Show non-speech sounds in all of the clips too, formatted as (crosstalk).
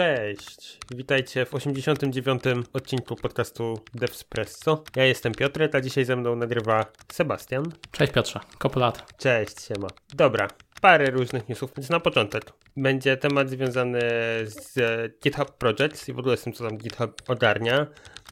Cześć, witajcie w 89. odcinku podcastu Devspresso. Ja jestem Piotr, a dzisiaj ze mną nagrywa Sebastian. Cześć Piotrze, kopulat. Cześć, siema. Dobra, parę różnych newsów, więc na początek będzie temat związany z GitHub Projects i w ogóle z tym, co tam GitHub ogarnia.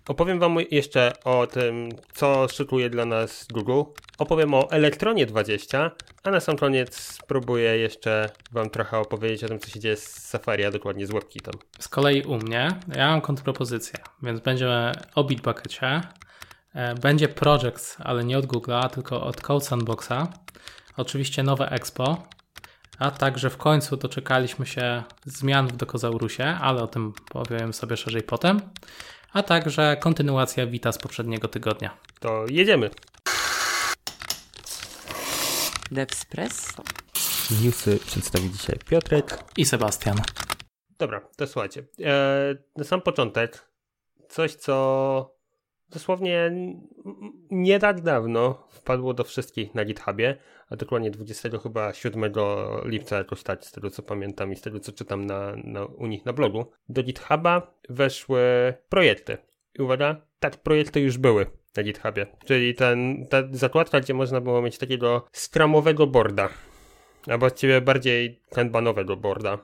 Opowiem Wam jeszcze o tym, co szykuje dla nas Google. Opowiem o Elektronie 20, a na sam koniec spróbuję jeszcze Wam trochę opowiedzieć o tym, co się dzieje z Safari, a dokładnie z WebKitem. Z kolei u mnie, ja mam kontrpropozycję, więc będzie o Bitbuckecie, e, będzie Projects, ale nie od Google'a, tylko od Code Sandboxa. Oczywiście nowe Expo, a także w końcu doczekaliśmy się zmian w Dokozaurusie, ale o tym powiem sobie szerzej potem a także kontynuacja Wita z poprzedniego tygodnia. To jedziemy. Devspresso. Newsy przedstawi dzisiaj Piotrek i Sebastian. Dobra, to słuchajcie. Eee, na sam początek coś, co dosłownie nie tak dawno wpadło do wszystkich na GitHubie, a dokładnie 20 chyba 7 lipca jakoś tak, z tego co pamiętam i z tego co czytam na, na, u nich na blogu. Do GitHuba weszły projekty. I uwaga, tak, projekty już były na GitHubie. Czyli ten, ta zakładka, gdzie można było mieć takiego skramowego boarda. Albo właściwie bardziej kanbanowego boarda.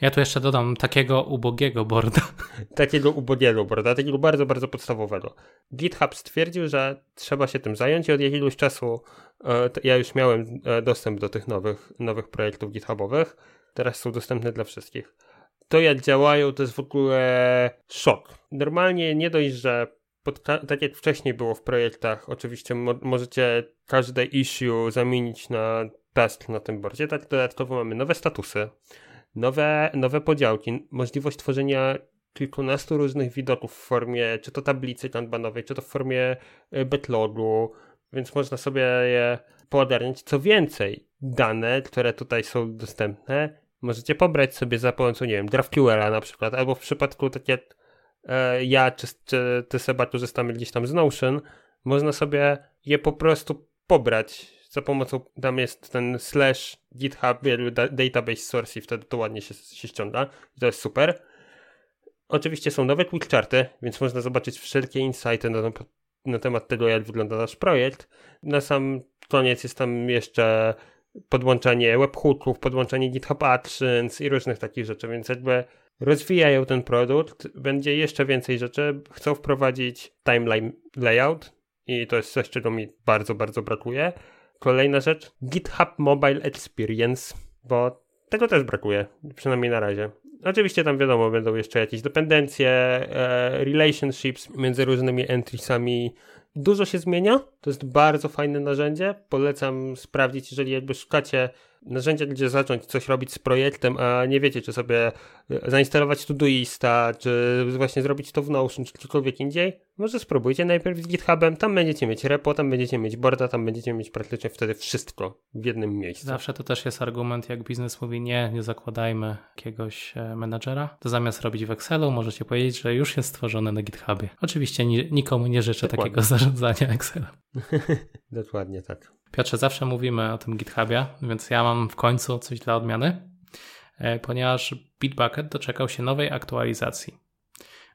Ja tu jeszcze dodam takiego ubogiego boarda. (laughs) Takiego ubogiego boarda, takiego bardzo, bardzo podstawowego. GitHub stwierdził, że trzeba się tym zająć i od jakiegoś czasu e, ja już miałem e, dostęp do tych nowych, nowych projektów GitHubowych. Teraz są dostępne dla wszystkich. To jak działają, to jest w ogóle szok. Normalnie nie dość, że pod, tak jak wcześniej było w projektach, oczywiście mo możecie każde issue zamienić na task na tym boardzie, tak dodatkowo mamy nowe statusy nowe, nowe podziałki, możliwość tworzenia kilkunastu różnych widoków w formie czy to tablicy kanbanowej, czy to w formie e, backlogu, więc można sobie je poogarniać. Co więcej, dane, które tutaj są dostępne, możecie pobrać sobie za pomocą, nie wiem, GraphQL na przykład, albo w przypadku tak jak e, ja czy, czy ty Seba korzystamy gdzieś tam z Notion, można sobie je po prostu pobrać za pomocą, tam jest ten slash github database source i wtedy to ładnie się, się ściąga. I to jest super. Oczywiście są nowe quick charty, więc można zobaczyć wszelkie insighty na, na temat tego, jak wygląda nasz projekt. Na sam koniec jest tam jeszcze podłączanie webhooków, podłączanie GitHub Actions i różnych takich rzeczy, więc jakby rozwijają ten produkt, będzie jeszcze więcej rzeczy. Chcą wprowadzić timeline layout i to jest coś, czego mi bardzo, bardzo brakuje. Kolejna rzecz, GitHub Mobile Experience, bo tego też brakuje, przynajmniej na razie. Oczywiście tam wiadomo, będą jeszcze jakieś dependencje, e, relationships między różnymi entriesami. Dużo się zmienia, to jest bardzo fajne narzędzie. Polecam sprawdzić, jeżeli jakby szukacie narzędzia, gdzie zacząć coś robić z projektem, a nie wiecie, czy sobie e, zainstalować Todoista, czy właśnie zrobić to w Notion, czy gdziekolwiek indziej, może spróbujcie najpierw z GitHubem, tam będziecie mieć repo, tam będziecie mieć boarda, tam będziecie mieć praktycznie wtedy wszystko w jednym miejscu. Zawsze to też jest argument, jak biznes mówi nie, nie zakładajmy jakiegoś e, menadżera, to zamiast robić w Excelu, możecie powiedzieć, że już jest stworzone na GitHubie. Oczywiście nikomu nie życzę Dokładnie. takiego zarządzania Excelem. (laughs) Dokładnie tak. Piotrze, zawsze mówimy o tym GitHubie, więc ja mam w końcu coś dla odmiany, e, ponieważ Bitbucket doczekał się nowej aktualizacji.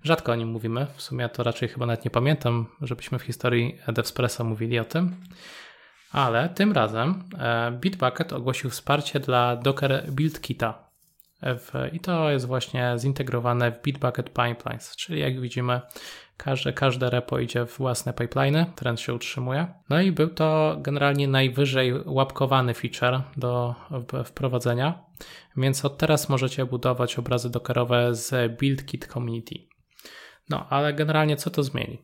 Rzadko o nim mówimy, w sumie to raczej chyba nawet nie pamiętam, żebyśmy w historii DevSpressa mówili o tym, ale tym razem e, Bitbucket ogłosił wsparcie dla Docker Build Kita. I to jest właśnie zintegrowane w Bitbucket Pipelines, czyli jak widzimy, Każde, każde repo idzie w własne pipeliny, trend się utrzymuje. No i był to generalnie najwyżej łapkowany feature do wprowadzenia, więc od teraz możecie budować obrazy dockerowe z BuildKit Community. No, ale generalnie co to zmieni?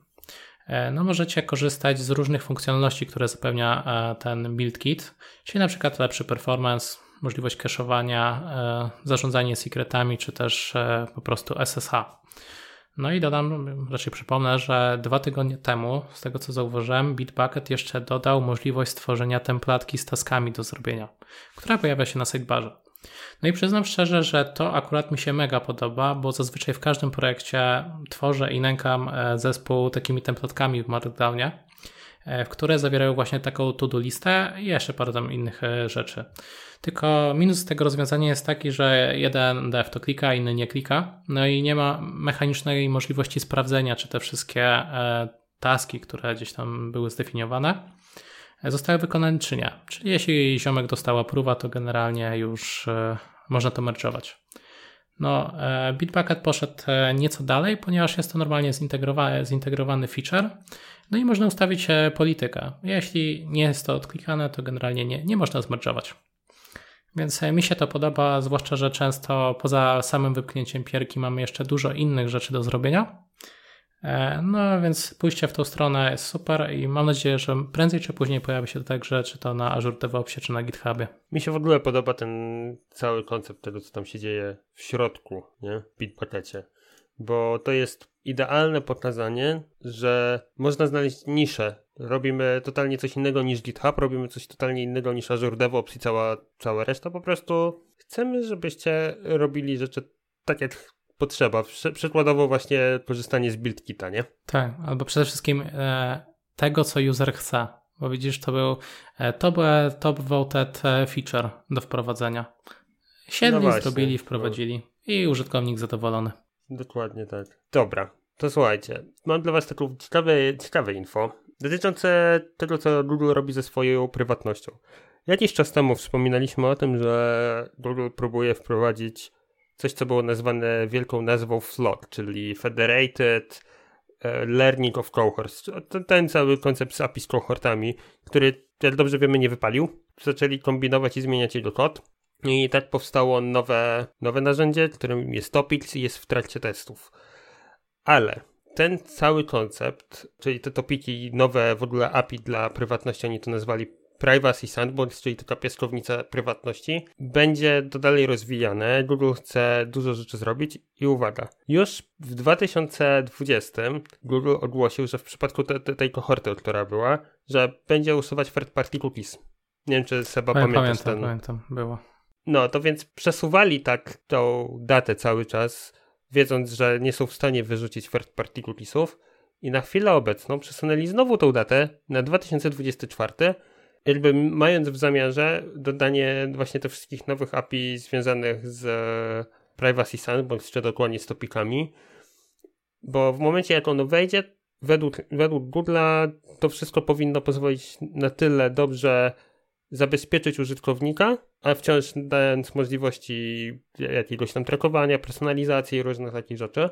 E, no, możecie korzystać z różnych funkcjonalności, które zapewnia e, ten BuildKit, czyli na przykład lepszy performance, możliwość cache'owania, e, zarządzanie secretami, czy też po prostu SSH. No i dodam, raczej przypomnę, że dwa tygodnie temu, z tego co zauważyłem, Bitbucket jeszcze dodał możliwość stworzenia templatki z taskami do zrobienia, która pojawia się na sidebarze. No i przyznam szczerze, że to akurat mi się mega podoba, bo zazwyczaj w każdym projekcie tworzę i nękam e, zespół takimi templatkami w Markdownie, e, które zawierają właśnie taką to-do listę i jeszcze parę tam innych e, rzeczy. Tylko minus tego rozwiązania jest taki, że jeden dev to klika, inny nie klika. No i nie ma mechanicznej możliwości sprawdzenia, czy te wszystkie e, taski, które gdzieś tam były zdefiniowane, e, zostały wykonane czy nie. Czyli jeśli ziomek dostał approval, to generalnie już e, można to merge'ować. No, Bitbucket poszedł nieco dalej, ponieważ jest to normalnie zintegrowany, zintegrowany feature. No i można ustawić politykę. Jeśli nie jest to odklikane, to generalnie nie, nie można zmerge'ować. Więc mi się to podoba, zwłaszcza, że często poza samym wypchnięciem pierki mamy jeszcze dużo innych rzeczy do zrobienia. E, no więc pójście w tą stronę jest super i mam nadzieję, że prędzej czy później pojawi się to także, czy to na Azure DevOpsie, czy na GitHubie. Mi się w ogóle podoba ten cały koncept tego, co tam się dzieje w środku, nie? W Bitbuckecie. Bo to jest idealne pokazanie, że można znaleźć niszę. Robimy totalnie coś innego niż GitHub, robimy coś totalnie innego niż Azure DevOps i cała, cała reszta. Po prostu chcemy, żebyście robili rzeczy tak, jak potrzeba. Przykładowo właśnie korzystanie z buildkita, nie? Tak, albo przede wszystkim e, tego, co user chce. Bo widzisz, to był e, to był top voted e, feature do wprowadzenia. Siedli, no zrobili, wprowadzili no. i użytkownik zadowolony. Dokładnie tak. Dobra, to słuchajcie. Mam dla Was taką ciekawe, ciekawe info dotyczące tego, co Google robi ze swoją prywatnością. Jakiś czas temu wspominaliśmy o tym, że Google próbuje wprowadzić coś, co było nazwane wielką nazwą FLOC, czyli Federated e, Learning of Cohorts. Ten cały koncept z API z cohortami, który, jak dobrze wiemy, nie wypalił. Zaczęli kombinować i zmieniać jego kod. I tak powstało nowe, nowe narzędzie, którym jest Topics i jest w trakcie testów. Ale ten cały koncept, czyli te topiki, nowe w ogóle API dla prywatności, oni to nazwali Privacy Sandbox, czyli taka piaskownica prywatności, będzie to dalej rozwijane. Google chce dużo rzeczy zrobić i uwaga, już w 2020 Google ogłosił, że w przypadku te, te, tej kohorty, która była, że będzie usuwać third party cookies. Nie wiem, czy Seba pamiętasz pamiętasz ten... Pamiętam, było. No, to więc przesuwali tak tą datę cały czas, wiedząc, że nie są w stanie wyrzucić third party cookiesów i na chwilę obecną przesunęli znowu tą datę na 2024 jakby mając w zamiarze dodanie właśnie tych wszystkich nowych API związanych z Privacy Sandbox, czy dokładnie z topikami, bo w momencie jak ono wejdzie, według, według Google'a to wszystko powinno pozwolić na tyle dobrze zabezpieczyć użytkownika, a wciąż dając możliwości jakiegoś tam trakowania, personalizacji i różnych takich rzeczy,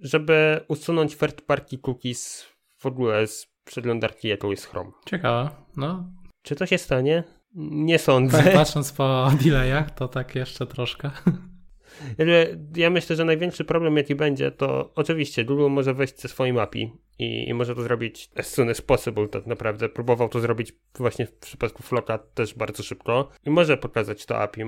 żeby usunąć third party cookies w ogóle z przeglądarki, jaką jest Chrome. Ciekawe, no. Czy to się stanie? Nie sądzę. Tak, patrząc po delayach, to tak jeszcze troszkę. Ja myślę, że największy problem jaki będzie, to oczywiście Google może wejść ze swoim API i, i może to zrobić as soon as possible tak naprawdę. Próbował to zrobić właśnie w przypadku Flocka też bardzo szybko i może pokazać to API.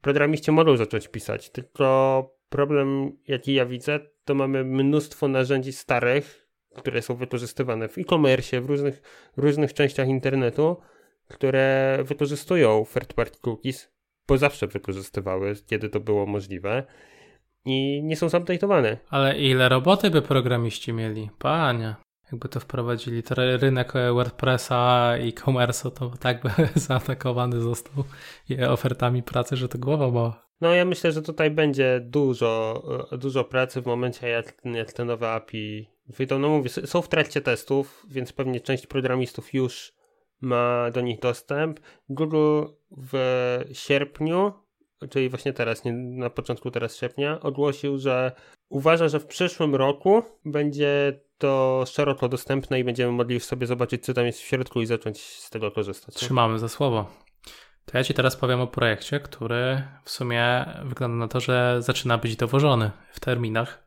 Programiści mogą zacząć pisać, tylko problem jaki ja widzę, to mamy mnóstwo narzędzi starych, które są wykorzystywane w e-commerce, w różnych, różnych częściach internetu, które wykorzystują third party cookies, bo zawsze wykorzystywały, kiedy to było możliwe i nie są zupdate'owane. Ale ile roboty by programiści mieli? Panie. Jakby to wprowadzili, to rynek WordPressa i e-commerce to tak by (laughs) zaatakowany został ofertami pracy, że to głowa mała. No ja myślę, że tutaj będzie dużo, dużo pracy w momencie jak, jak te nowe API wyjdą. No mówię, są w trakcie testów, więc pewnie część programistów już ma do nich dostęp. Google w sierpniu, czyli właśnie teraz, nie, na początku teraz sierpnia, ogłosił, że uważa, że w przyszłym roku będzie to szeroko dostępne i będziemy mogli już sobie zobaczyć, co tam jest w środku i zacząć z tego korzystać. Trzymamy za słowo. To ja Ci teraz powiem o projekcie, który w sumie wygląda na to, że zaczyna być dowożony w terminach.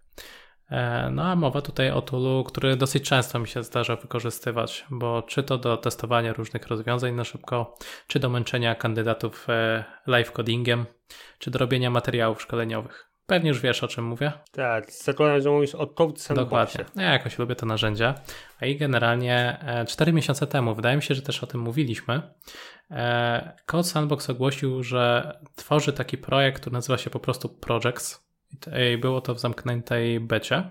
E, no a mowa tutaj o toolu, który dosyć często mi się zdarza wykorzystywać, bo czy to do testowania różnych rozwiązań na szybko, czy do męczenia kandydatów e, live codingiem, czy do robienia materiałów szkoleniowych. Pewnie już wiesz o czym mówię. Tak, zakładam, że mówisz o Code Sandboxie. Dokładnie. Ja jakoś lubię to narzędzia. A i generalnie 4 e, miesiące temu, wydaje mi się, że też o tym mówiliśmy, Code Sandbox ogłosił, że tworzy taki projekt, który nazywa się po prostu Projects było to w zamkniętej becie.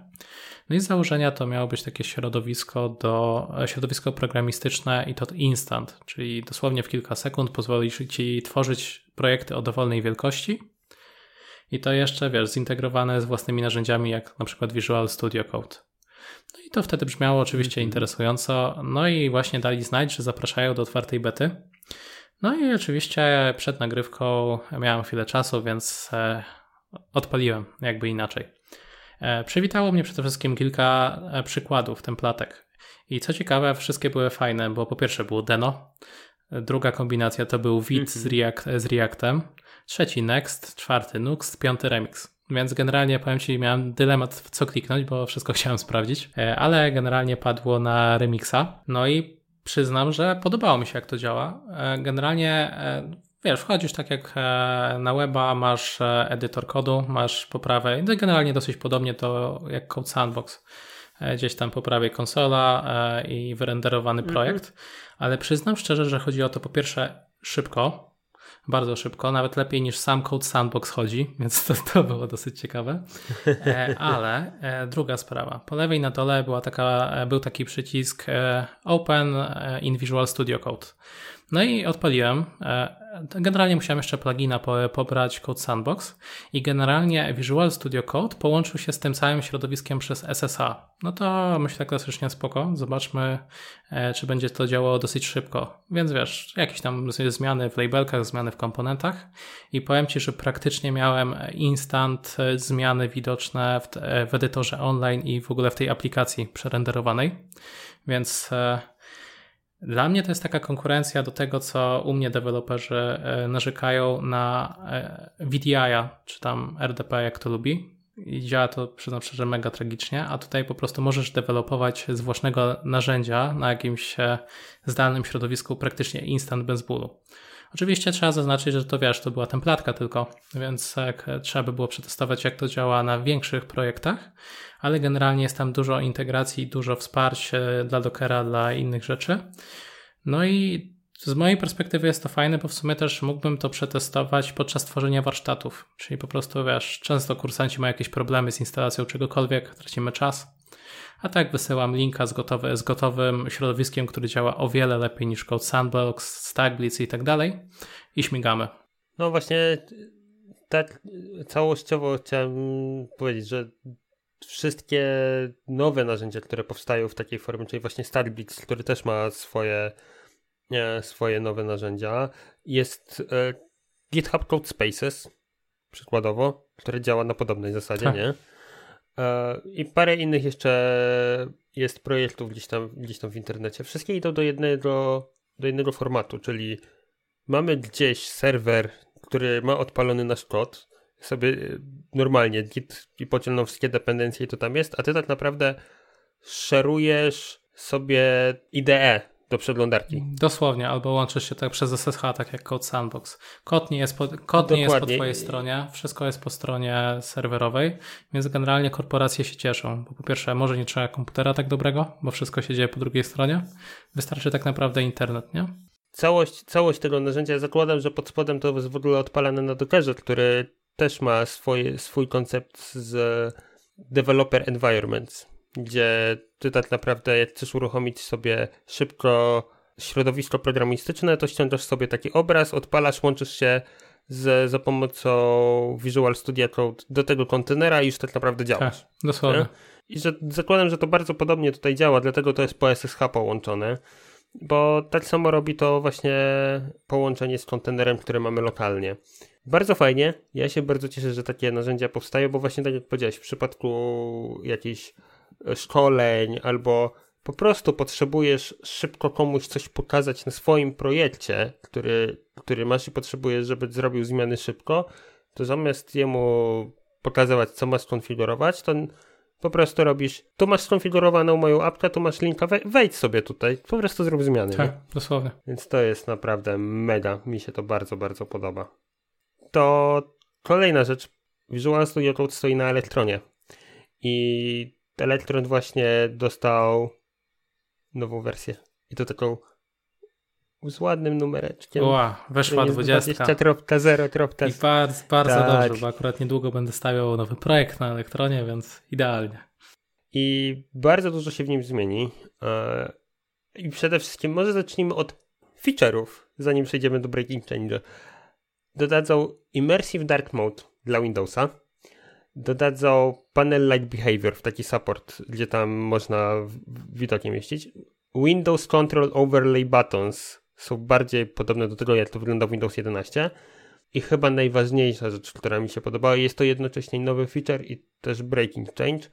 No i z założenia to miało być takie środowisko do środowisko programistyczne i to instant, czyli dosłownie w kilka sekund pozwoli ci tworzyć projekty o dowolnej wielkości. I to jeszcze, wiesz, zintegrowane z własnymi narzędziami, jak na przykład Visual Studio Code. No i to wtedy brzmiało oczywiście -hmm. interesująco. No i właśnie dali znać, że zapraszają do otwartej bety. No i oczywiście przed nagrywką miałem chwilę czasu, więc e, odpaliłem, jakby inaczej. E, przywitało mnie przede wszystkim kilka e, przykładów templatek. I co ciekawe, wszystkie były fajne, bo po pierwsze było Deno, druga kombinacja to był Vite z, mhm. React, z Reactem, trzeci Next, czwarty Nux, piąty Remix. Więc generalnie powiem Ci, miałem dylemat w co kliknąć, bo wszystko (laughs) chciałem sprawdzić, ale generalnie padło na Remixa. No i przyznam, że podobało mi się, jak to działa. E, generalnie, e, wiesz, wchodzisz tak jak e, na weba, masz edytor kodu, masz poprawę, no generalnie dosyć podobnie to jak Code Sandbox. Gdzieś tam po prawej konsola i wyrenderowany projekt, mm -hmm. ale przyznam szczerze, że chodzi o to po pierwsze szybko, bardzo szybko, nawet lepiej niż sam Code Sandbox chodzi, (laughs) więc to, to było dosyć ciekawe. E, ale e, druga sprawa. Po lewej na dole była taka, e, był taki przycisk Open in Visual Studio Code. No i odpaliłem. E, generalnie musiałem jeszcze plugina pobrać Code Sandbox i generalnie Visual Studio Code połączył się z tym całym środowiskiem przez SSH. No to myślę klasycznie spoko. Zobaczmy, e, czy będzie to działało dosyć szybko. Więc wiesz, jakieś tam zmiany w labelkach, zmiany w komponentach i powiem Ci, że praktycznie miałem instant e, zmiany widoczne w, w edytorze online i w ogóle w tej aplikacji przerenderowanej. Więc dla mnie to jest taka konkurencja do tego, co u mnie deweloperzy e, narzekają na e, VDI-a, czy tam RDP, jak to lubi. I działa to, przyznam szczerze, mega tragicznie, a tutaj po prostu możesz dewelopować z własnego narzędzia na jakimś e, zdalnym środowisku praktycznie instant bez bólu. Oczywiście trzeba zaznaczyć, że to wiesz, to była templatka tylko, więc jak trzeba by było przetestować, jak to działa na większych projektach, ale generalnie jest tam dużo integracji, dużo wsparć dla Dockera, dla innych rzeczy. No i z mojej perspektywy jest to fajne, bo w sumie też mógłbym to przetestować podczas tworzenia warsztatów. Czyli po prostu wiesz, często kursanci mają jakieś problemy z instalacją czegokolwiek, tracimy czas. A tak wysyłam linka z, gotowy, z gotowym środowiskiem, który działa o wiele lepiej niż Code Sandbox, Stackblitz i tak dalej i śmigamy. No właśnie tak całościowo chciałem powiedzieć, że wszystkie nowe narzędzia, które powstają w takiej formie, czyli właśnie Starblitz, który też ma swoje, swoje nowe narzędzia, jest e, GitHub Code Spaces, przykładowo, które działa na podobnej zasadzie, tak. nie? E, I parę innych jeszcze jest projektów gdzieś tam, gdzieś tam w internecie. Wszystkie idą do jednego, do jednego formatu, czyli mamy gdzieś serwer, który ma odpalony nasz kod, sobie normalnie git i pociągną wszystkie dependencje i to tam jest, a ty tak naprawdę szerujesz sobie IDE do przeglądarki. Dosłownie, albo łączysz się tak przez SSH, tak jak Code Sandbox. Kod nie jest po, kod nie jest po twojej stronie, wszystko jest po stronie serwerowej, więc generalnie korporacje się cieszą, bo po pierwsze może nie trzeba komputera tak dobrego, bo wszystko się dzieje po drugiej stronie, wystarczy tak naprawdę internet, nie? Całość, całość tego narzędzia, zakładam, że pod spodem to jest w ogóle odpalane na Dockerze, który też ma swoje, swój koncept z developer environments, gdzie ty tak naprawdę jak chcesz uruchomić sobie szybko środowisko programistyczne, to ściągasz sobie taki obraz, odpalasz, łączysz się z, za pomocą Visual Studio Code do tego kontenera i już tak naprawdę działasz. Tak, dosłownie. Nie? I że zakładam, że to bardzo podobnie tutaj działa, dlatego to jest po SSH połączone, bo tak samo robi to właśnie połączenie z kontenerem, które mamy lokalnie. Bardzo fajnie. Ja się bardzo cieszę, że takie narzędzia powstają, bo właśnie tak jak powiedziałeś, w przypadku jakichś e, szkoleń albo po prostu potrzebujesz szybko komuś coś pokazać na swoim projekcie, który, który masz i potrzebujesz, żeby zrobił zmiany szybko, to zamiast jemu pokazywać, co masz skonfigurować, to po prostu robisz, tu masz skonfigurowaną moją apkę, tu masz linka, wejdź sobie tutaj, po prostu zrób zmiany. Tak, nie? dosłownie. Więc to jest naprawdę mega, mi się to bardzo, bardzo podoba to kolejna rzecz. Visual Studio Code stoi na Elektronie. I Elektron właśnie dostał nową wersję. I to taką z ładnym numereczkiem. Ła, weszła 20. 20.0. I bardzo, bardzo Tak. dobrze, bo akurat niedługo będę stawiał nowy projekt na elektronie, więc idealnie. I bardzo dużo się w nim zmieni. E, I przede wszystkim może zacznijmy od feature'ów, zanim przejdziemy do Breaking Change. Dodadzą Immersive Dark Mode dla Windowsa. Dodadzą Panel Light Behavior w taki support, gdzie tam można w- widokiem mieścić. Windows Control Overlay Buttons są bardziej podobne do tego, jak to wygląda w Windows 11. I chyba najważniejsza rzecz, która mi się podobała, jest to jednocześnie nowy feature i też breaking change.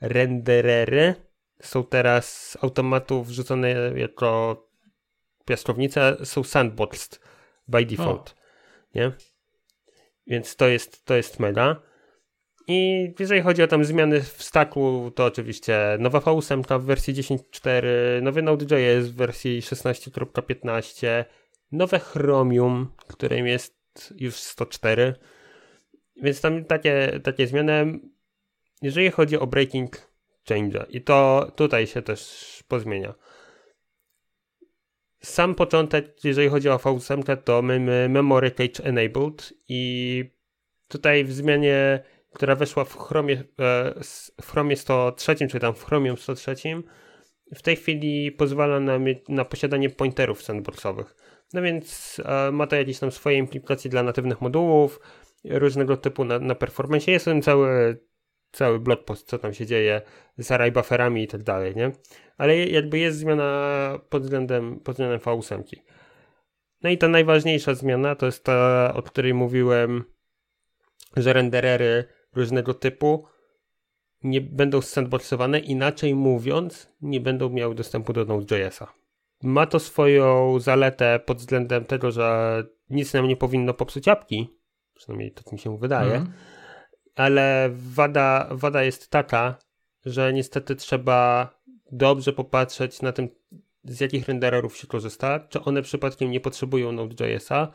Renderery są teraz z automatu wrzucone jako piaskownice, są sandboxed by default. Nie? Więc to jest, to jest mega. I jeżeli chodzi o tam zmiany w stacku, to oczywiście nowa V8 w wersji 10.4, nowy Node.js w wersji 16.15, nowe Chromium, którym jest już 104. Więc tam takie, takie zmiany. Jeżeli chodzi o breaking change, i to tutaj się też pozmienia. Sam początek, jeżeli chodzi o V8, to mamy Memory Cache Enabled i tutaj w zmianie, która weszła w Chromie, e, w Chromie 103, czy tam w Chromium 103, w tej chwili pozwala na, na posiadanie pointerów sandboxowych. No więc e, ma to jakieś tam swoje implikacje dla natywnych modułów, różnego typu na, na performance. Jest ten cały, cały blog post, co tam się dzieje z array bufferami i tak dalej, nie? Ale jakby jest zmiana pod względem, pod względem V8. No i ta najważniejsza zmiana to jest ta, o której mówiłem, że renderery różnego typu nie będą sandboxowane, inaczej mówiąc, nie będą miały dostępu do Node.jsa. Ma to swoją zaletę pod względem tego, że nic nam nie powinno popsuć apki, przynajmniej tak mi się wydaje, Mhm. ale wada, wada jest taka, że niestety trzeba dobrze popatrzeć na tym, z jakich rendererów się korzysta, czy one przypadkiem nie potrzebują Node.jsa.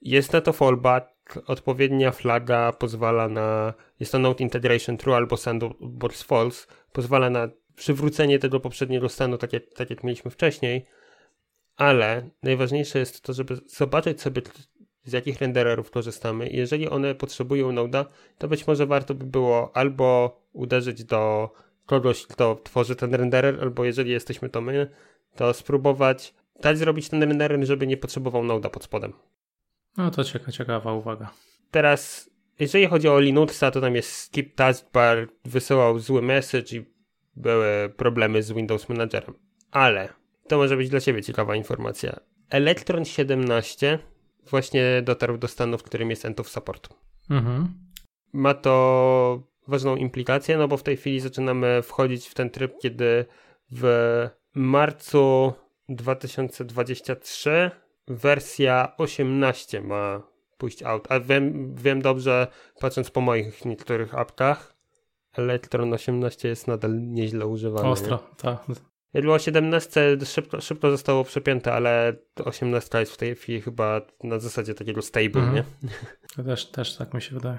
Jest na to fallback, odpowiednia flaga pozwala na, jest to Node Integration True albo Sandbox False, pozwala na przywrócenie tego poprzedniego stanu, tak jak, tak jak mieliśmy wcześniej, ale najważniejsze jest to, żeby zobaczyć sobie, z jakich rendererów korzystamy. Jeżeli one potrzebują Node'a, to być może warto by było albo uderzyć do kogoś, kto tworzy ten renderer, albo jeżeli jesteśmy to my, to spróbować dać zrobić ten renderer, żeby nie potrzebował Node'a pod spodem. No to cieka, ciekawa uwaga. Teraz, jeżeli chodzi o Linuxa, to tam jest skip taskbar, wysyłał zły message i były problemy z Windows Managerem. Ale to może być dla Ciebie ciekawa informacja. Electron 17 właśnie dotarł do stanu, w którym jest End of Support. Mhm. Ma to ważną implikację, no bo w tej chwili zaczynamy wchodzić w ten tryb, kiedy w marcu 2023 wersja 18 ma pójść out. A wiem, wiem dobrze, patrząc po moich niektórych apkach, Electron 18 jest nadal nieźle używany. nie? Ostro, tak. Jak było 17 szybko, szybko zostało przepięte, ale 18 jest w tej chwili chyba na zasadzie takiego stable, Mhm. nie? To też, też tak mi się wydaje.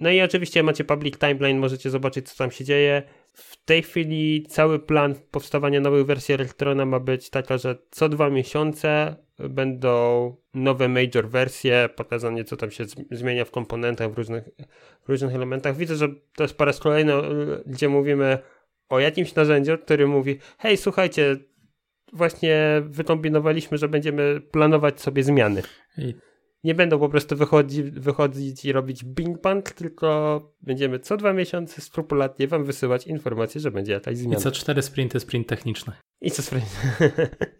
No i oczywiście macie public timeline, możecie zobaczyć, co tam się dzieje. W tej chwili cały plan powstawania nowych wersji Electrona ma być taka, że co dwa miesiące będą nowe major wersje, pokazanie, co tam się zmienia w komponentach, w różnych, w różnych elementach. Widzę, że to jest po raz kolejny, gdzie mówimy o jakimś narzędziu, który mówi, hej, słuchajcie, właśnie wykombinowaliśmy, że będziemy planować sobie zmiany I nie będą po prostu wychodzi, wychodzić i robić bing bang, tylko będziemy co dwa miesiące skrupulatnie wam wysyłać informacje, że będzie jakaś I zmiana. co cztery sprinty, sprint techniczny. I co sprawia?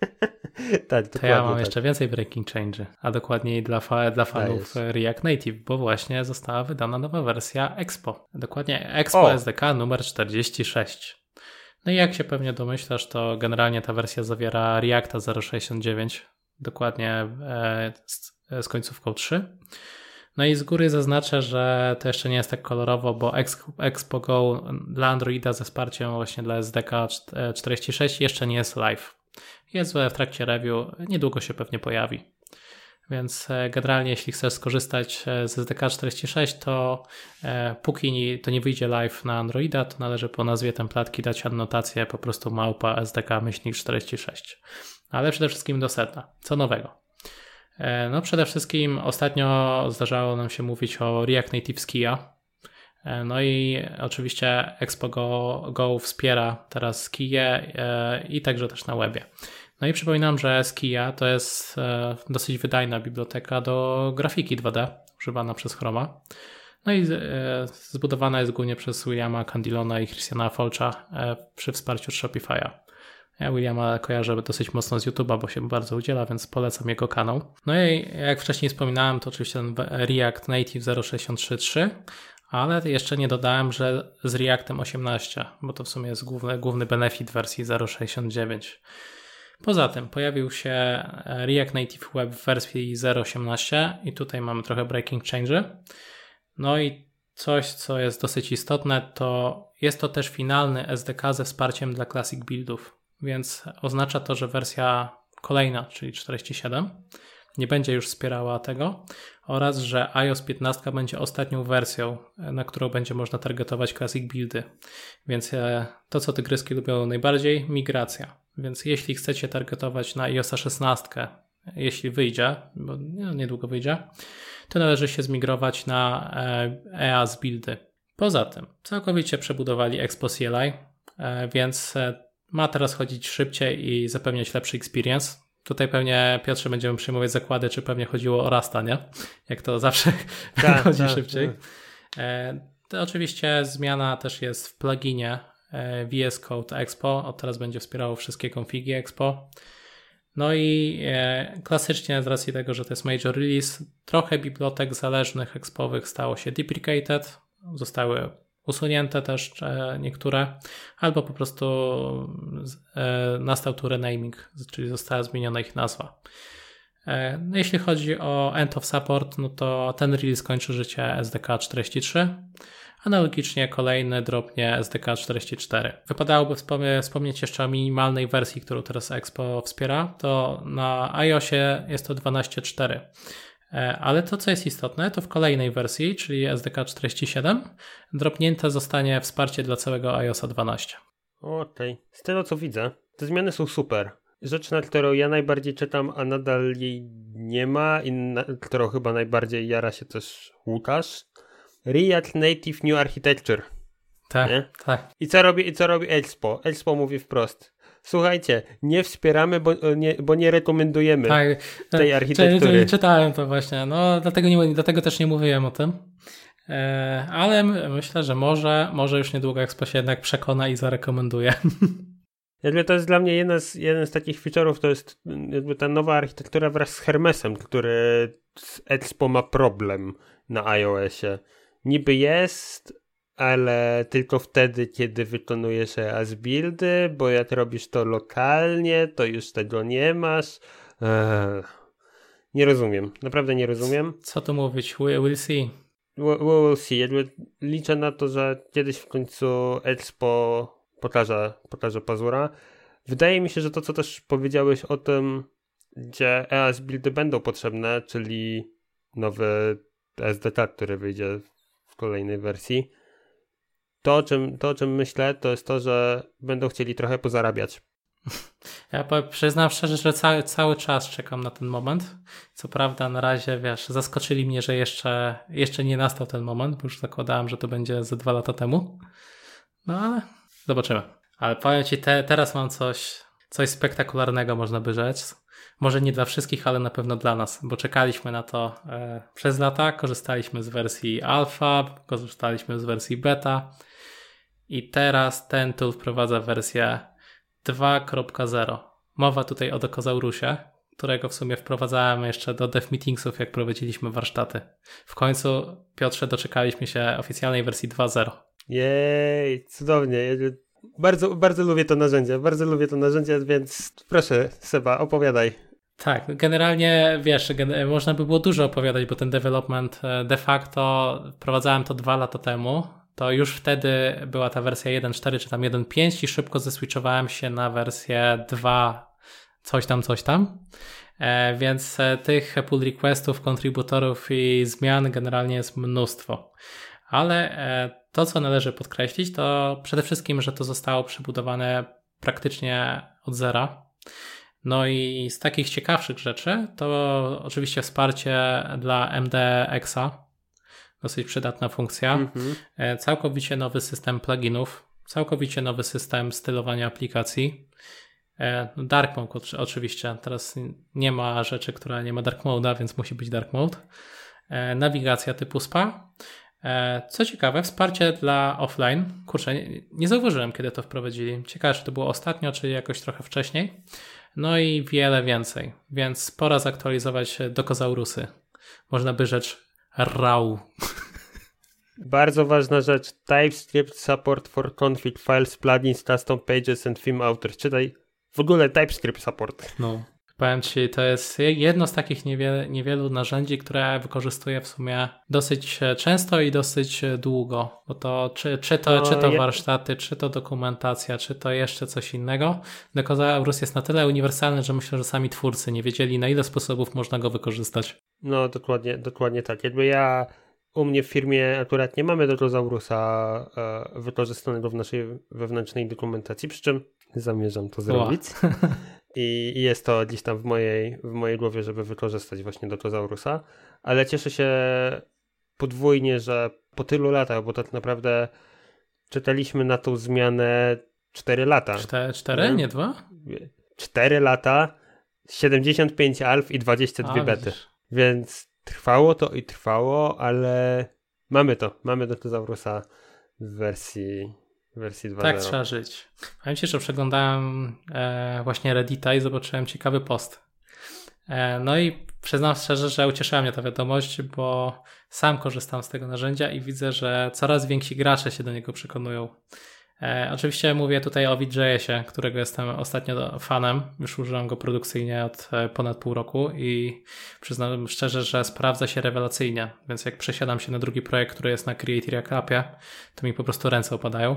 (laughs) tak, To ja mam tak. jeszcze więcej breaking change, a dokładniej dla, fa- dla fanów Dajesz. React Native, bo właśnie została wydana nowa wersja Expo. Dokładnie Expo O! SDK numer 46. No i jak się pewnie domyślasz, to generalnie ta wersja zawiera Reacta 0.69, dokładnie e, z, z końcówką 3. No i z góry zaznaczę, że to jeszcze nie jest tak kolorowo, bo Ex- Expo Go dla Androida ze wsparciem właśnie dla SDK 46 jeszcze nie jest live. Jest w trakcie review, niedługo się pewnie pojawi. Więc e, generalnie, jeśli chcesz skorzystać e, z SDK 46, to e, póki to nie wyjdzie live na Androida, to należy po nazwie templatki dać annotację po prostu małpa SDK myślnik 46. ale przede wszystkim do seta. Co nowego? E, no przede wszystkim ostatnio zdarzało nam się mówić o React Native Skia. E, no i oczywiście Expo Go, Go wspiera teraz Skie i także też na webie. No i przypominam, że Skia to jest dosyć wydajna biblioteka do grafiki 2D używana przez Chroma. No i zbudowana jest głównie przez Williama Candilona i Christiana Folcha przy wsparciu Shopify'a. Ja Williama kojarzę dosyć mocno z YouTube'a, bo się bardzo udziela, więc polecam jego kanał. No i jak wcześniej wspominałem, to oczywiście ten React Native 0.63.3, ale jeszcze nie dodałem, że z Reactem 18, bo to w sumie jest główny, główny benefit wersji 0.69. Poza tym pojawił się React Native Web w wersji 0.18 i tutaj mamy trochę breaking change. No i coś, co jest dosyć istotne, to jest to też finalny SDK ze wsparciem dla classic buildów więc oznacza to, że wersja kolejna, czyli 47, nie będzie już wspierała tego oraz, że iOS 15 będzie ostatnią wersją, na którą będzie można targetować classic buildy. Więc e, to, co tygryski lubią najbardziej, migracja. Więc jeśli chcecie targetować na iOS 16, jeśli wyjdzie, bo niedługo wyjdzie, to należy się zmigrować na EAS e buildy. Poza tym, całkowicie przebudowali Expo CLI, e, więc ma teraz chodzić szybciej i zapewniać lepszy experience. Tutaj pewnie Piotrze będziemy przyjmować zakłady, czy pewnie chodziło o Rasta, nie? Jak to zawsze (laughs) tak, chodzi tak, szybciej. Tak. E, to oczywiście zmiana też jest w pluginie e, VS Code Expo. Od teraz będzie wspierało wszystkie konfigi Expo. No i e, klasycznie z racji tego, że to jest major release, trochę bibliotek zależnych expowych stało się deprecated, zostały usunięte też e, niektóre, albo po prostu e, nastał tu renaming, czyli została zmieniona ich nazwa. E, no jeśli chodzi o End of Support, no to ten release kończy życie SDK 43. Analogicznie kolejny dropnie SDK 44. Wypadałoby wspomnieć jeszcze o minimalnej wersji, którą teraz Expo wspiera. To na iOSie jest to 12.4. E, ale to, co jest istotne, to w kolejnej wersji, czyli SDK 47, dropnięte zostanie wsparcie dla całego iOSa 12. Okej. Okay. Z tego, co widzę, te zmiany są super. Rzecz, na którą ja najbardziej czytam, a nadal jej nie ma i na którą chyba najbardziej jara się też Łukasz. React Native New Architecture. Tak, nie? tak. I co robi, i co robi Elspo? Elspo mówi wprost słuchajcie, nie wspieramy, bo e, nie, bo nie rekomendujemy tak, tej e, architektury. Czy, czytałem to właśnie, no dlatego, nie, dlatego też nie mówiłem o tym. E, ale myślę, że może, może już niedługo Expo się jednak przekona i zarekomenduje. (laughs) Jakby to jest dla mnie jeden z, jeden z takich feature'ów, to jest jakby ta nowa architektura wraz z Hermesem, który z Expo ma problem na iOSie. Niby jest, ale tylko wtedy, kiedy wykonujesz as buildy, bo jak robisz to lokalnie, to już tego nie masz. Eee, nie rozumiem, naprawdę nie rozumiem. Co tu mówić? We will see. We, we will see. Jakby liczę na to, że kiedyś w końcu Expo pokaże, pokaże pazura. Wydaje mi się, że to, co też powiedziałeś o tym, gdzie EAS buildy będą potrzebne, czyli nowy SDK, który wyjdzie w kolejnej wersji, to, o czym, to, o czym myślę, to jest to, że będą chcieli trochę pozarabiać. (laughs) Ja przyznam szczerze, że cały, cały czas czekam na ten moment. Co prawda, na razie, wiesz, zaskoczyli mnie, że jeszcze, jeszcze nie nastał ten moment, bo już zakładałem, że to będzie ze dwa lata temu. No ale zobaczymy. Ale powiem Ci, te, teraz mam coś, coś spektakularnego, można by rzec. Może nie dla wszystkich, ale na pewno dla nas, bo czekaliśmy na to e, przez lata. Korzystaliśmy z wersji alfa, korzystaliśmy z wersji beta i teraz ten tool wprowadza wersję 2.0. Mowa tutaj o Dokozaurusie, którego w sumie wprowadzałem jeszcze do dev meetingsów, jak prowadziliśmy warsztaty. W końcu, Piotrze, doczekaliśmy się oficjalnej wersji 2.0. Jej, cudownie. Bardzo, bardzo lubię to narzędzie, bardzo lubię to narzędzie, więc proszę Seba, opowiadaj. Tak, generalnie wiesz, można by było dużo opowiadać, bo ten development e, de facto wprowadzałem to dwa lata temu to już wtedy była ta wersja 1.4 czy tam 1.5 i szybko zeswitchowałem się na wersję 2 coś tam, coś tam. E, więc e, tych pull requestów, kontributorów i zmian generalnie jest mnóstwo. Ale e, to, co należy podkreślić, to przede wszystkim, że to zostało przebudowane praktycznie od zera. No i z takich ciekawszych rzeczy to oczywiście wsparcie dla MDX-a, dosyć przydatna funkcja. Mhm. Całkowicie nowy system pluginów, całkowicie nowy system stylowania aplikacji. E, dark Mode oczywiście, teraz nie ma rzeczy, która nie ma Dark Mode'a, więc musi być Dark Mode. E, nawigacja typu SPA. E, co ciekawe, wsparcie dla offline. Kurczę, nie zauważyłem, kiedy to wprowadzili. Ciekawe, czy to było ostatnio, czy jakoś trochę wcześniej. No i wiele więcej. Więc pora zaktualizować dokozaurusy. Można by rzecz RAW. Bardzo ważna rzecz. TypeScript support for config files, plugins, custom pages and theme authors. Czytaj w ogóle TypeScript support. No. Powiem Ci, to jest jedno z takich niewiele, niewielu narzędzi, które wykorzystuję w sumie dosyć często i dosyć długo, bo to czy, czy to, no, czy to warsztaty, czy to dokumentacja, czy to jeszcze coś innego. Decosaurus jest na tyle uniwersalny, że myślę, że sami twórcy nie wiedzieli, na ile sposobów można go wykorzystać. No, dokładnie, dokładnie tak. Jakby ja u mnie w firmie akurat nie mamy Dotozaurusa e, wykorzystanego w naszej wewnętrznej dokumentacji, przy czym zamierzam to zrobić. (laughs) I jest to gdzieś tam w mojej, w mojej głowie, żeby wykorzystać właśnie Dotozaurusa, ale cieszę się podwójnie, że po tylu latach, bo tak naprawdę czytaliśmy na tą zmianę 4 lata. 4, 4 nie 2? 4 lata, 75 alf i 22 A, bety. Więc trwało to i trwało, ale mamy to. Mamy Dotozaurusa w wersji wersji 2.0. Tak trzeba żyć. Powiem Ci, że przeglądałem e, właśnie Reddita i zobaczyłem ciekawy post. E, no i przyznam szczerze, że ucieszyła mnie ta wiadomość, bo sam korzystam z tego narzędzia i widzę, że coraz więksi gracze się do niego przekonują. E, oczywiście mówię tutaj o VJS-ie, którego jestem ostatnio fanem. Już używam go produkcyjnie od e, ponad pół roku i przyznam szczerze, że sprawdza się rewelacyjnie. Więc jak przesiadam się na drugi projekt, który jest na Creative React to mi po prostu ręce opadają.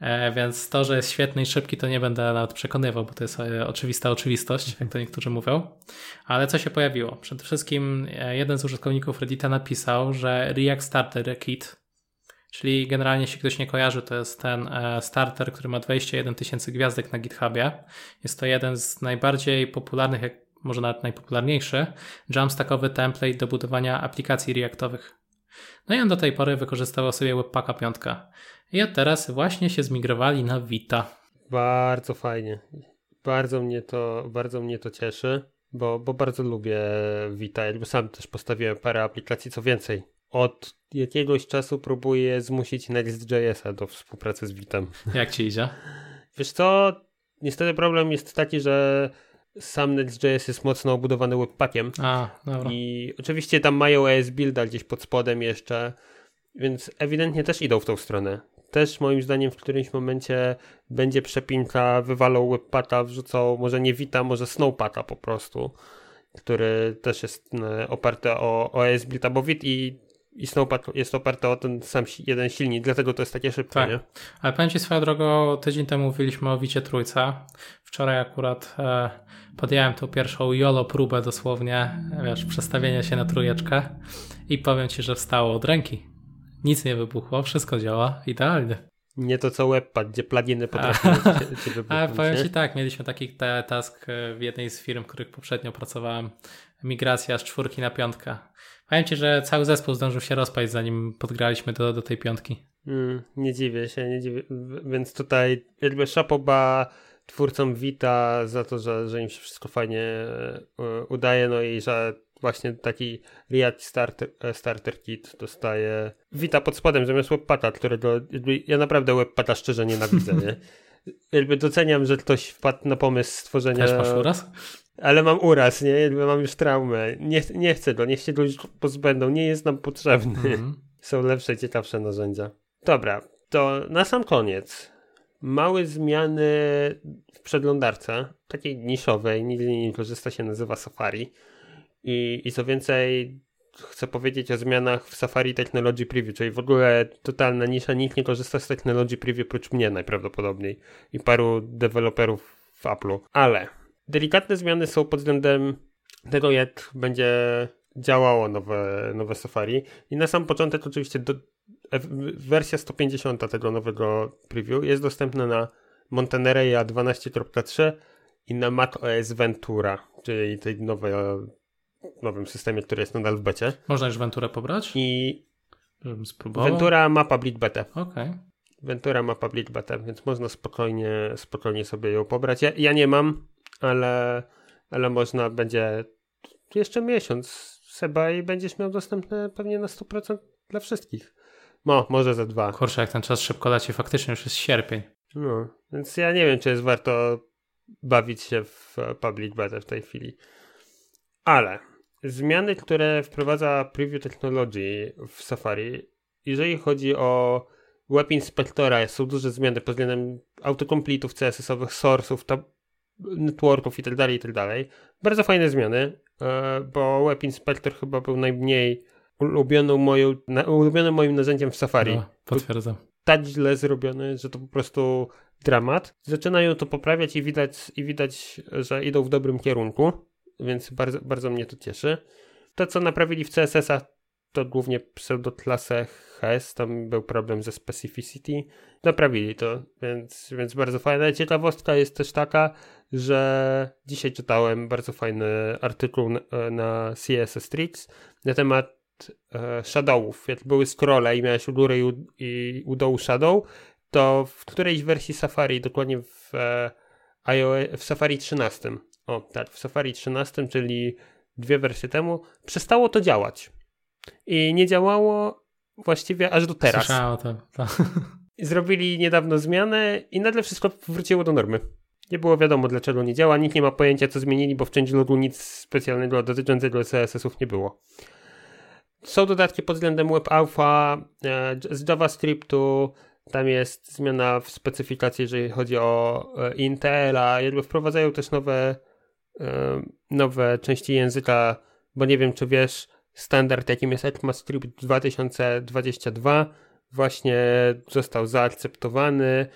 E, więc to, że jest świetny i szybki, to nie będę nawet przekonywał, bo to jest e, oczywista oczywistość, jak to niektórzy mówią. Ale co się pojawiło? Przede wszystkim e, jeden z użytkowników Reddita napisał, że React Starter Kit, czyli generalnie jeśli ktoś nie kojarzy, to jest ten starter, który ma 21 tysięcy gwiazdek na GitHubie. Jest to jeden z najbardziej popularnych, jak może nawet najpopularniejszy, Jamstackowy template do budowania aplikacji Reactowych. No i on do tej pory wykorzystywał sobie Webpacka 5. I od teraz właśnie się zmigrowali na Vita. Bardzo fajnie. Bardzo mnie to, bardzo mnie to cieszy, bo, bo bardzo lubię Vita. Jakby sam też postawiłem parę aplikacji, co więcej. Od jakiegoś czasu próbuję zmusić Next.jsa do współpracy z Vitem. (laughs) Jak ci idzie? Wiesz co, niestety problem jest taki, że sam Next.js jest mocno obudowany webpackiem. A, dobra. I oczywiście tam mają ES Builda gdzieś pod spodem jeszcze, więc ewidentnie też idą w tą stronę też moim zdaniem w którymś momencie będzie przepinka, wywalą webpata, wrzucą może nie Vita, może Snowpata po prostu, który też jest e, oparty o OS Bita, bo Vit i, i Snowpad jest oparty o ten sam jeden silnik, dlatego to jest takie szybkie, tak. nie? Ale powiem Ci swoją drogą, tydzień temu mówiliśmy o Wicie Trójca. Wczoraj akurat e, podjąłem tą pierwszą YOLO próbę dosłownie, wiesz, przestawienia się na trójeczkę i powiem Ci, że wstało od ręki. Nic nie wybuchło, wszystko działa idealnie. Nie to co Webpad, gdzie pluginy potrafią (laughs) cię, cię wybuchnąć. A powiem Ci tak, mieliśmy taki task e, w jednej z firm, w których poprzednio pracowałem. Migracja z czwórki na piątkę. Powiem Ci, że cały zespół zdążył się rozpaść, zanim podgraliśmy do, do tej piątki. Mm, nie dziwię się, nie dziwię. Więc tutaj jakby szapoba twórcom Vita za to, że, że im się wszystko fajnie e, udaje, no i że właśnie taki React Starter, e, starter Kit dostaje Wita pod spodem zamiast Webpata, którego ja naprawdę Webpata szczerze nienawidzę, nie? (laughs) Jakby doceniam, że ktoś wpadł na pomysł stworzenia... Też masz uraz? Ale mam uraz, nie? Jakby mam już traumę. Nie, nie chcę go, niech się go już pozbędą, nie jest nam potrzebny. Mm -hmm. (laughs) Są lepsze, ciekawsze narzędzia. Dobra, to na sam koniec. Małe zmiany w przeglądarce, takiej niszowej, nigdy nie korzysta się, nazywa Safari. I, I co więcej, chcę powiedzieć o zmianach w Safari Technology Preview, czyli w ogóle totalna nisza, nikt nie korzysta z Technology Preview oprócz mnie najprawdopodobniej i paru deweloperów w Apple'u. Ale delikatne zmiany są pod względem tego, jak będzie działało nowe, nowe Safari. I na sam początek oczywiście do, wersja 150 tego nowego preview jest dostępna na Montenereya 12.3 i na macOS Ventura, czyli tej nowej, nowym systemie, który jest nadal w becie. Można już Venturę pobrać? I Żebym spróbował. Ventura ma public betę. Okej. Okay. Ventura ma public betę, więc można spokojnie, spokojnie sobie ją pobrać. Ja, ja nie mam, ale, ale można będzie jeszcze miesiąc seba i będziesz miał dostępne pewnie na 100% dla wszystkich. No, może za dwa. Kurczę, jak ten czas szybko leci, faktycznie już jest sierpień. No, więc ja nie wiem, czy jest warto bawić się w public beta w tej chwili. Ale zmiany, które wprowadza Preview Technology w Safari, jeżeli chodzi o Web Inspectora, są duże zmiany pod względem autocompletów CSS-owych, source'ów, networków itd., tak itd. Tak Bardzo fajne zmiany, e, bo Web Inspector chyba był najmniej ulubioną moją, na, ulubionym moim narzędziem w Safari. No, potwierdzam. Tak źle zrobione, że to po prostu dramat. Zaczynają to poprawiać i widać, i widać, że idą w dobrym kierunku, więc bardzo, bardzo mnie to cieszy. To, co naprawili w CSS-a, to głównie pseudoklasę HES, tam był problem ze specificity. Naprawili to, więc, więc bardzo fajne. Ciekawostka jest też taka, że dzisiaj czytałem bardzo fajny artykuł na, na CSS Tricks na temat e, shadowów. Jak były scrolle i miałeś u góry i u, i u dołu shadow, to w którejś wersji Safari, dokładnie w, e, iOS, w Safari 13, o tak, w Safari 13, czyli dwie wersje temu, przestało to działać. I nie działało właściwie aż do teraz. Słyszałem to. to. (laughs) Zrobili niedawno zmianę i nagle wszystko wróciło do normy. Nie było wiadomo dlaczego nie działa, nikt nie ma pojęcia co zmienili, bo w changelogu nic specjalnego dotyczącego CSS-ów nie było. Są dodatki pod względem Web Alpha e, z JavaScriptu, tam jest zmiana w specyfikacji, jeżeli chodzi o e, Intela, jakby wprowadzają też nowe, e, nowe części języka, bo nie wiem czy wiesz, standard jakim jest ECMAScript 2022 właśnie został zaakceptowany,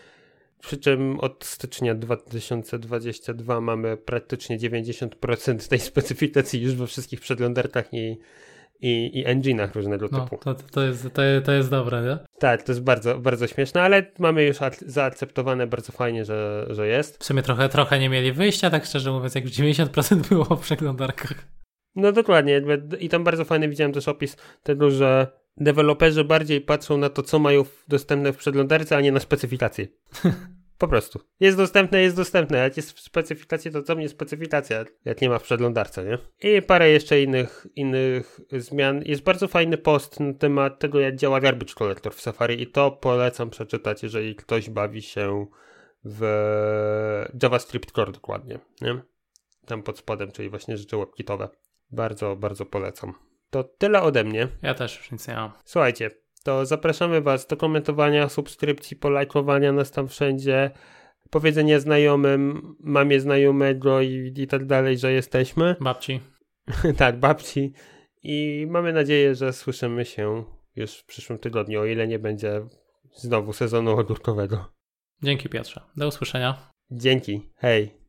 przy czym od stycznia 2022 mamy praktycznie 90% tej specyfikacji już we wszystkich przeglądarkach i i, i engine'ach różnego no, typu. To, to, jest, to, to jest dobre, nie? Tak, to jest bardzo, bardzo śmieszne, ale mamy już zaakceptowane bardzo fajnie, że, że jest. W sumie trochę, trochę nie mieli wyjścia, tak szczerze mówiąc, jak 90% było w przeglądarkach. No dokładnie. I tam bardzo fajny widziałem też opis tego, że deweloperzy bardziej patrzą na to, co mają dostępne w przeglądarce, a nie na specyfikację. (laughs) Po prostu. Jest dostępne, jest dostępne. Jak jest w specyfikacji, to co mnie specyfikacja, jak nie ma w przeglądarce, nie? I parę jeszcze innych, innych zmian. Jest bardzo fajny post na temat tego, jak działa garbage collector w Safari i to polecam przeczytać, jeżeli ktoś bawi się w JavaScript Core dokładnie, nie? Tam pod spodem, czyli właśnie rzeczy webkitowe. Bardzo, bardzo polecam. To tyle ode mnie. Ja też już nic nie mam. Słuchajcie, to zapraszamy Was do komentowania, subskrypcji, polajkowania nas tam wszędzie, powiedzenia znajomym, mamie znajomego i, i tak dalej, że jesteśmy. (laughs) Babci. tak, babci. I mamy nadzieję, że słyszymy się już w przyszłym tygodniu, o ile nie będzie znowu sezonu ogórkowego. Dzięki Piotrze. Do usłyszenia. Dzięki. Hej.